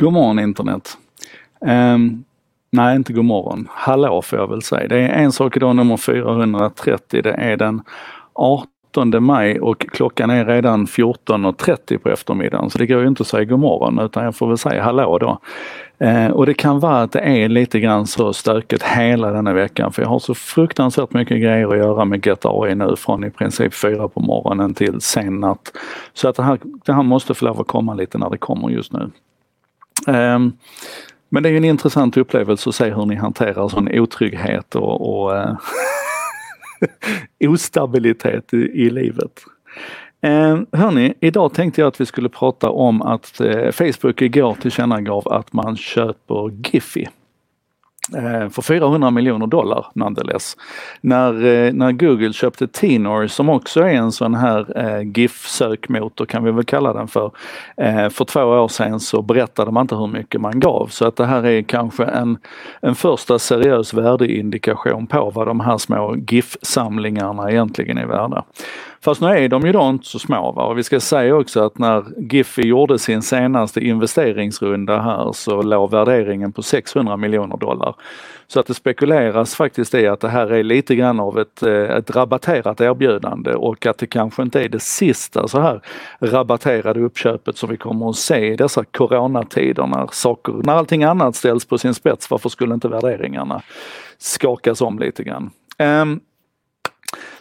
God morgon internet. Um, nej, inte god morgon. Hallå får jag väl säga. Det är en sak idag, nummer 430. Det är den 18 maj och klockan är redan 14.30 på eftermiddagen. Så det går ju inte att säga god morgon utan jag får väl säga hallå då. Uh, och det kan vara att det är lite grann så stökigt hela denna veckan för jag har så fruktansvärt mycket grejer att göra med GetAI nu från i princip fyra på morgonen till sen natt. Så att det här, det här måste få lov att komma lite när det kommer just nu. Ehm, men det är en intressant upplevelse att se hur ni hanterar sån otrygghet och, och eh, ostabilitet i, i livet. Eh, hörni, idag tänkte jag att vi skulle prata om att eh, Facebook igår tillkännagav att man köper Giphy. Eh, för 400 miljoner dollar nonetheless. När, eh, när Google köpte Tinor som också är en sån här eh, GIF-sökmotor kan vi väl kalla den för. Eh, för två år sedan så berättade man inte hur mycket man gav så att det här är kanske en, en första seriös värdeindikation på vad de här små GIF-samlingarna egentligen är värda. Fast nu är de ju då inte så små. Va? Och vi ska säga också att när Giffy gjorde sin senaste investeringsrunda här så låg värderingen på 600 miljoner dollar. Så att det spekuleras faktiskt i att det här är lite grann av ett, eh, ett rabatterat erbjudande och att det kanske inte är det sista så här rabatterade uppköpet som vi kommer att se i dessa coronatider när saker, när allting annat ställs på sin spets. Varför skulle inte värderingarna skakas om lite grann? Um,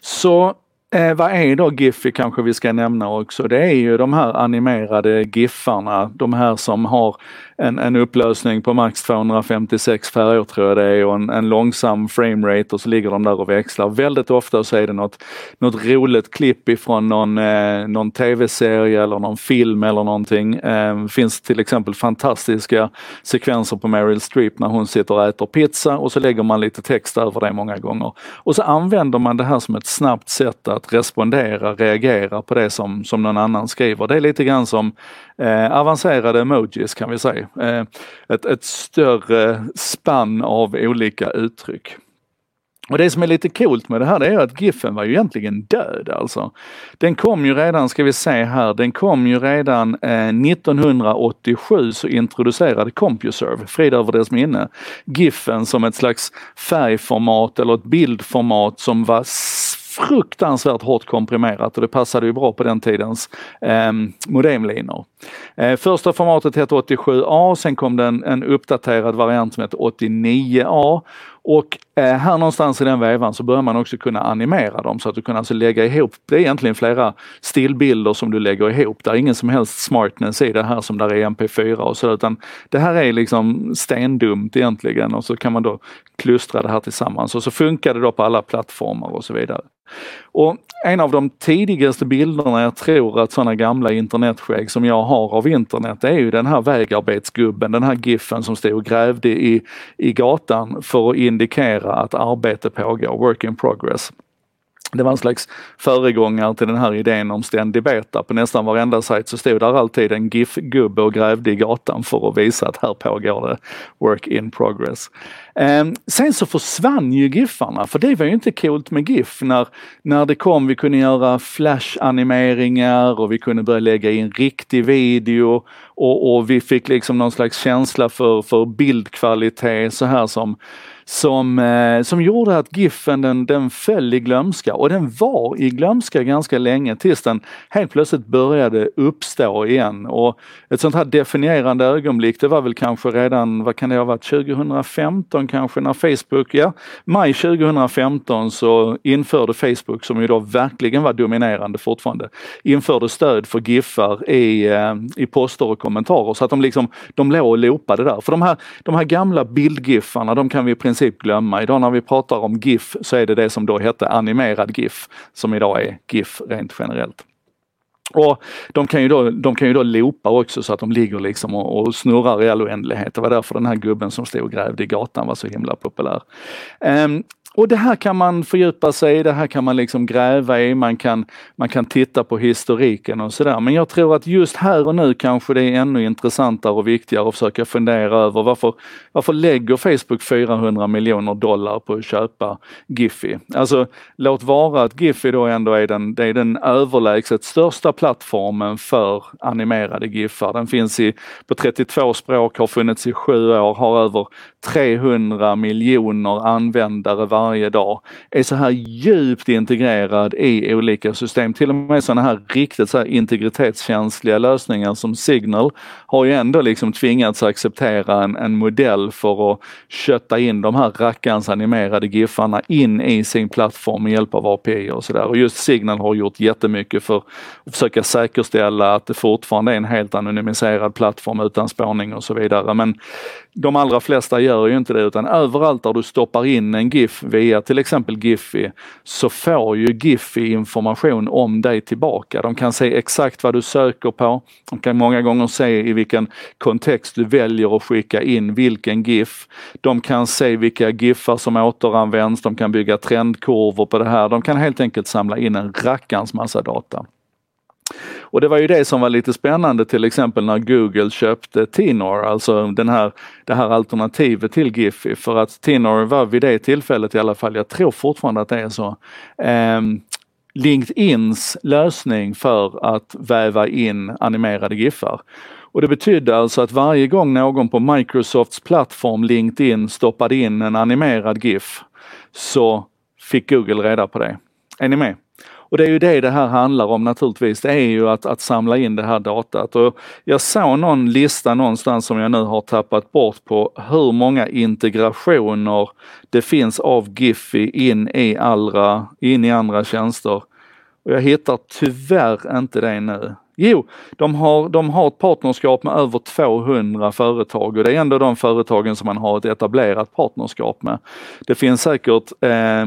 så Eh, vad är då Giphy kanske vi ska nämna också. Det är ju de här animerade giffarna, de här som har en, en upplösning på max 256 färger tror jag det är och en, en långsam framerate och så ligger de där och växlar. Väldigt ofta så är det något, något roligt klipp ifrån någon, eh, någon tv-serie eller någon film eller någonting. Eh, finns till exempel fantastiska sekvenser på Meryl Streep när hon sitter och äter pizza och så lägger man lite text över det många gånger. Och så använder man det här som ett snabbt sätt att respondera, reagera på det som, som någon annan skriver. Det är lite grann som eh, avancerade emojis kan vi säga. Eh, ett, ett större spann av olika uttryck. Och det som är lite coolt med det här det är att Giffen var ju egentligen död alltså. Den kom ju redan, ska vi se här, den kom ju redan eh, 1987 så introducerade CompuServe, frid över dess minne, Giffen som ett slags färgformat eller ett bildformat som var fruktansvärt hårt komprimerat och det passade ju bra på den tidens eh, modemlinor. Eh, första formatet hette 87A, sen kom det en, en uppdaterad variant som hette 89A och eh, här någonstans i den vevan så börjar man också kunna animera dem så att du kan alltså lägga ihop, det är egentligen flera stillbilder som du lägger ihop. Det är ingen som helst smartness i det här som där är MP4 och så utan det här är liksom stendumt egentligen och så kan man då klustra det här tillsammans och så funkar det då på alla plattformar och så vidare. Och en av de tidigaste bilderna jag tror att sådana gamla internetskägg som jag har av internet det är ju den här vägarbetsgubben, den här giffen som stod och grävde i, i gatan för att indikera att arbete pågår, work in progress. Det var en slags föregångare till den här idén om ständig beta. På nästan varenda sajt så stod där alltid en GIF-gubbe och grävde i gatan för att visa att här pågår det work in progress. Ehm, sen så försvann ju GIFarna, för det var ju inte coolt med GIF när, när det kom. Vi kunde göra flash-animeringar och vi kunde börja lägga in riktig video och, och vi fick liksom någon slags känsla för, för bildkvalitet så här som som, eh, som gjorde att Giffen den, den föll i glömska och den var i glömska ganska länge tills den helt plötsligt började uppstå igen. Och ett sånt här definierande ögonblick det var väl kanske redan, vad kan det ha varit, 2015 kanske när Facebook, ja, maj 2015 så införde Facebook som ju då verkligen var dominerande fortfarande, införde stöd för giffar i, eh, i poster och kommentarer så att de liksom, de låg och loopade där. För de här, de här gamla bildgiffarna de kan vi i princip princip glömma. Idag när vi pratar om GIF så är det det som då hette animerad GIF, som idag är GIF rent generellt. Och de kan, ju då, de kan ju då loopa också så att de ligger liksom och, och snurrar i all oändlighet. Det var därför den här gubben som stod och grävde i gatan var så himla populär. Um, och det här kan man fördjupa sig i, det här kan man liksom gräva i, man kan, man kan titta på historiken och sådär. Men jag tror att just här och nu kanske det är ännu intressantare och viktigare att försöka fundera över varför, varför lägger Facebook 400 miljoner dollar på att köpa Giphy? Alltså låt vara att Giphy då ändå är den, det är den överlägset största plattformen för animerade giffar. Den finns i, på 32 språk, har funnits i sju år, har över 300 miljoner användare varje varje dag, är så här djupt integrerad i olika system. Till och med sådana här riktigt så här integritetskänsliga lösningar som Signal har ju ändå liksom tvingats acceptera en, en modell för att kötta in de här rackarns animerade giffarna in i sin plattform med hjälp av API och sådär. Och just Signal har gjort jättemycket för att försöka säkerställa att det fortfarande är en helt anonymiserad plattform utan spårning och så vidare. Men de allra flesta gör ju inte det utan överallt där du stoppar in en GIF via till exempel Giphy så får ju Giphy information om dig tillbaka. De kan se exakt vad du söker på. De kan många gånger se i vilken kontext du väljer att skicka in vilken GIF. De kan se vilka GIFar som återanvänds. De kan bygga trendkurvor på det här. De kan helt enkelt samla in en rackarns massa data. Och det var ju det som var lite spännande till exempel när Google köpte Tinor, alltså den här, det här alternativet till Giphy. För att Tinor var vid det tillfället i alla fall, jag tror fortfarande att det är så, eh, LinkedIns lösning för att väva in animerade giffar. Och det betydde alltså att varje gång någon på Microsofts plattform LinkedIn stoppade in en animerad GIF så fick Google reda på det. Är ni med? Och det är ju det det här handlar om naturligtvis. Det är ju att, att samla in det här datat. Och jag såg någon lista någonstans som jag nu har tappat bort på hur många integrationer det finns av Giphy in i, allra, in i andra tjänster. Och jag hittar tyvärr inte det nu. Jo, de har, de har ett partnerskap med över 200 företag och det är ändå de företagen som man har ett etablerat partnerskap med. Det finns säkert eh,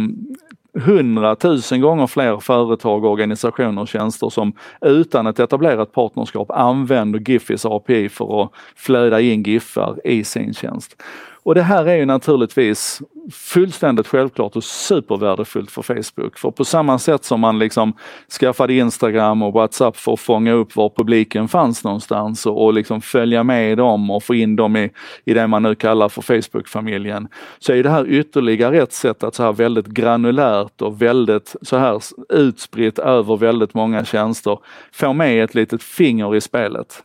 hundratusen gånger fler företag, organisationer och tjänster som utan ett etablerat partnerskap använder Gifys API för att flöda in giffar i sin tjänst. Och det här är ju naturligtvis fullständigt självklart och supervärdefullt för Facebook. För på samma sätt som man liksom skaffade Instagram och WhatsApp för att fånga upp var publiken fanns någonstans och, och liksom följa med dem och få in dem i, i det man nu kallar för Facebook-familjen. Så är det här ytterligare ett sätt att så här väldigt granulärt och väldigt så här utspritt över väldigt många tjänster få med ett litet finger i spelet.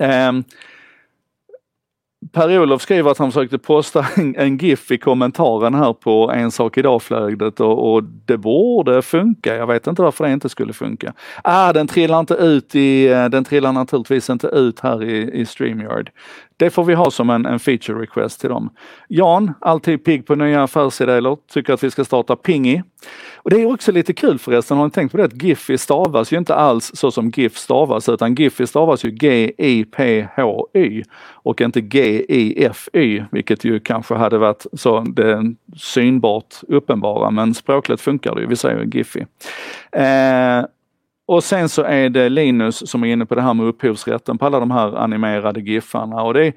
Um, Per-Olof skriver att han försökte posta en, en GIF i kommentaren här på En sak idag-flödet och, och, det borde funka. Jag vet inte varför det inte skulle funka. Ah, den trillar inte ut i, eh, den trillar naturligtvis inte ut här i, i StreamYard. Det får vi ha som en, en feature request till dem. Jan, alltid pigg på nya affärsidéer, tycker att vi ska starta Pingy. Och det är också lite kul förresten, har ni tänkt på det att Giphy stavas ju inte alls så som GIF stavas utan Giphy stavas ju G-I-P-H-Y och inte G-I-F-Y vilket ju kanske hade varit så det synbart uppenbara men språkligt funkar det ju, vi säger ju Giphy. Eh, och sen så är det Linus som är inne på det här med upphovsrätten på alla de här animerade giffarna. Och det,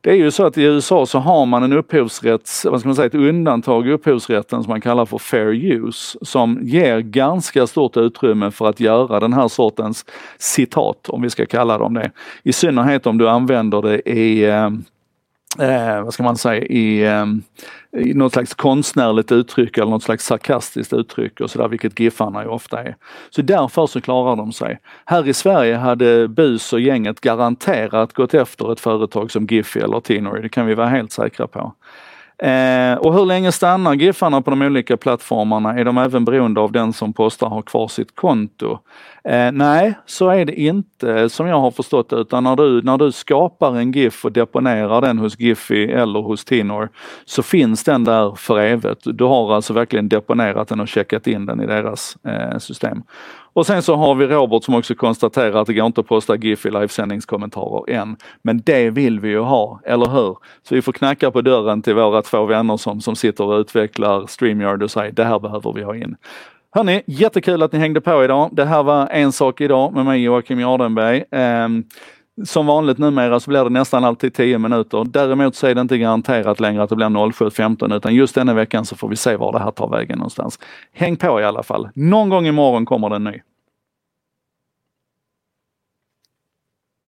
det är ju så att i USA så har man en upphovsrätts, vad ska man säga, ett undantag i upphovsrätten som man kallar för fair use, som ger ganska stort utrymme för att göra den här sortens citat, om vi ska kalla dem det. I synnerhet om du använder det i eh, eh, vad ska man säga, i, eh, i något slags konstnärligt uttryck eller något slags sarkastiskt uttryck och sådär, vilket Giffarna ju ofta är. Så därför så klarar de sig. Här i Sverige hade Bus och gänget garanterat gått efter ett företag som Giffy eller Tinory, det kan vi vara helt säkra på. Eh, och hur länge stannar Giffarna på de olika plattformarna? Är de även beroende av den som postar har kvar sitt konto? Eh, nej, så är det inte som jag har förstått det, utan när du, när du skapar en GIF och deponerar den hos Giphy eller hos Tinor så finns den där för evigt. Du har alltså verkligen deponerat den och checkat in den i deras eh, system. Och sen så har vi Robert som också konstaterar att det går inte att posta GIF i livesändningskommentarer än. Men det vill vi ju ha, eller hur? Så vi får knacka på dörren till vårat två vänner som, som sitter och utvecklar StreamYard och säger det här behöver vi ha in. Hörni, jättekul att ni hängde på idag. Det här var En sak idag med mig Joakim Jardenberg. Um, som vanligt numera så blir det nästan alltid 10 minuter. Däremot så är det inte garanterat längre att det blir 07.15 utan just denna veckan så får vi se var det här tar vägen någonstans. Häng på i alla fall. Någon gång imorgon kommer det en ny.